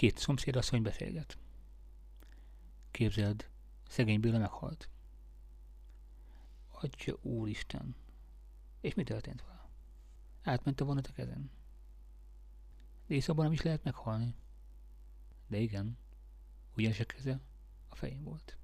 Két szomszédasszony beszélget. Képzeld, szegény Béla meghalt. Atya úristen. És mi történt vele? Átment a vonat a kezen. De éjszakban nem is lehet meghalni. De igen, ugyanis a keze a fején volt.